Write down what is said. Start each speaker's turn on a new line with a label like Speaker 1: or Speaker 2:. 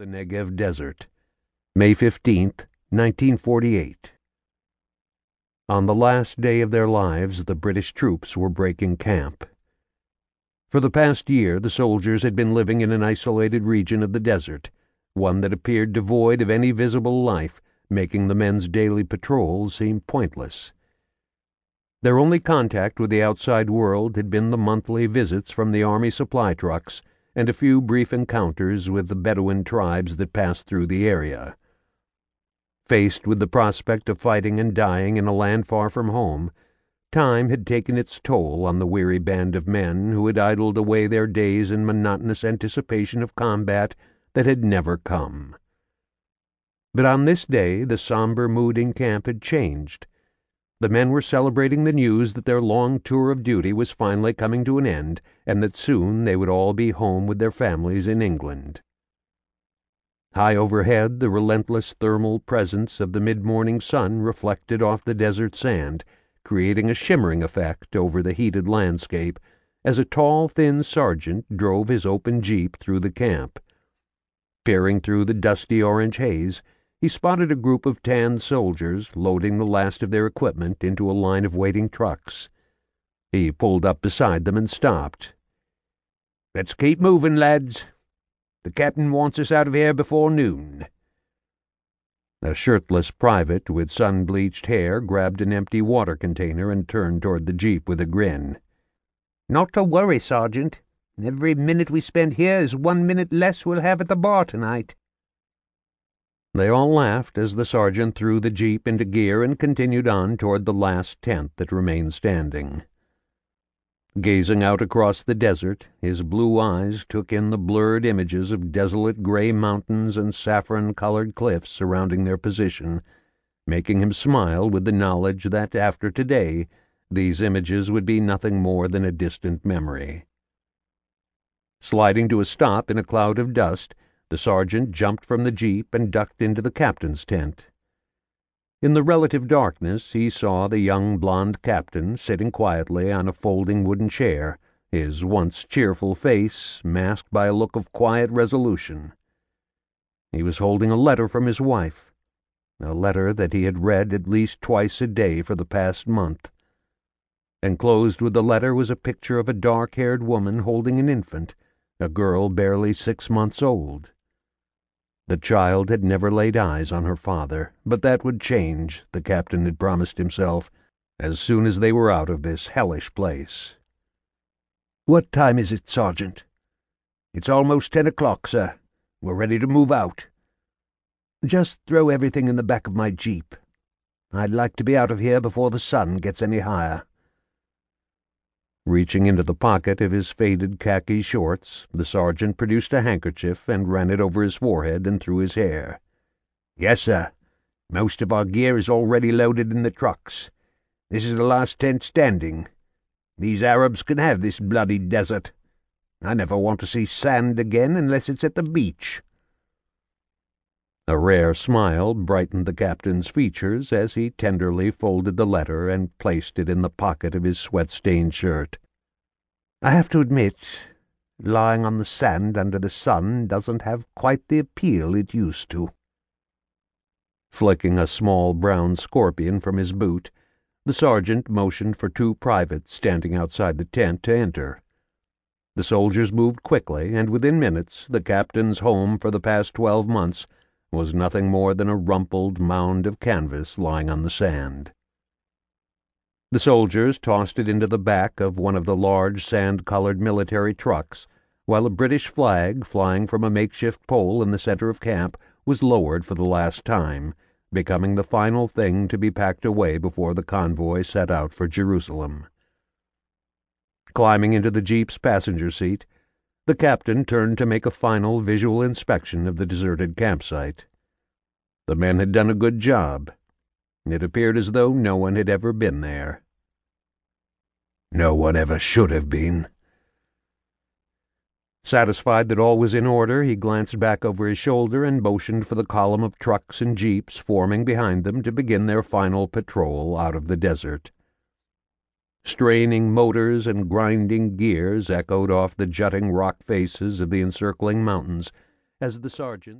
Speaker 1: The Negev Desert, May 15th, 1948. On the last day of their lives, the British troops were breaking camp. For the past year, the soldiers had been living in an isolated region of the desert, one that appeared devoid of any visible life, making the men's daily patrols seem pointless. Their only contact with the outside world had been the monthly visits from the army supply trucks and a few brief encounters with the Bedouin tribes that passed through the area. Faced with the prospect of fighting and dying in a land far from home, time had taken its toll on the weary band of men who had idled away their days in monotonous anticipation of combat that had never come. But on this day the somber mood in camp had changed. The men were celebrating the news that their long tour of duty was finally coming to an end, and that soon they would all be home with their families in England. High overhead, the relentless thermal presence of the mid-morning sun reflected off the desert sand, creating a shimmering effect over the heated landscape as a tall, thin sergeant drove his open jeep through the camp. Peering through the dusty orange haze, he spotted a group of tanned soldiers loading the last of their equipment into a line of waiting trucks. He pulled up beside them and stopped.
Speaker 2: Let's keep moving, lads, the captain wants us out of here before noon.
Speaker 1: A shirtless private with sun bleached hair grabbed an empty water container and turned toward the jeep with a grin.
Speaker 2: Not to worry, Sergeant. Every minute we spend here is one minute less we'll have at the bar tonight.
Speaker 1: They all laughed as the sergeant threw the jeep into gear and continued on toward the last tent that remained standing. Gazing out across the desert, his blue eyes took in the blurred images of desolate gray mountains and saffron-colored cliffs surrounding their position, making him smile with the knowledge that after today these images would be nothing more than a distant memory. Sliding to a stop in a cloud of dust, the sergeant jumped from the jeep and ducked into the captain's tent. In the relative darkness he saw the young blond captain sitting quietly on a folding wooden chair, his once cheerful face masked by a look of quiet resolution. He was holding a letter from his wife, a letter that he had read at least twice a day for the past month. Enclosed with the letter was a picture of a dark-haired woman holding an infant, a girl barely six months old. The child had never laid eyes on her father, but that would change, the captain had promised himself, as soon as they were out of this hellish place.
Speaker 2: What time is it, Sergeant? It's almost ten o'clock, sir. We're ready to move out. Just throw everything in the back of my jeep. I'd like to be out of here before the sun gets any higher.
Speaker 1: Reaching into the pocket of his faded khaki shorts, the sergeant produced a handkerchief and ran it over his forehead and through his hair.
Speaker 2: Yes, sir. Most of our gear is already loaded in the trucks. This is the last tent standing. These Arabs can have this bloody desert. I never want to see sand again unless it's at the beach.
Speaker 1: A rare smile brightened the captain's features as he tenderly folded the letter and placed it in the pocket of his sweat-stained shirt.
Speaker 2: I have to admit, lying on the sand under the sun doesn't have quite the appeal it used to.
Speaker 1: Flicking a small brown scorpion from his boot, the sergeant motioned for two privates standing outside the tent to enter. The soldiers moved quickly, and within minutes the captain's home for the past twelve months was nothing more than a rumpled mound of canvas lying on the sand. The soldiers tossed it into the back of one of the large sand-colored military trucks, while a British flag flying from a makeshift pole in the center of camp was lowered for the last time, becoming the final thing to be packed away before the convoy set out for Jerusalem. Climbing into the jeep's passenger seat, the captain turned to make a final visual inspection of the deserted campsite. The men had done a good job. It appeared as though no one had ever been there.
Speaker 2: No one ever should have been.
Speaker 1: Satisfied that all was in order, he glanced back over his shoulder and motioned for the column of trucks and jeeps forming behind them to begin their final patrol out of the desert. Straining motors and grinding gears echoed off the jutting rock faces of the encircling mountains as the sergeants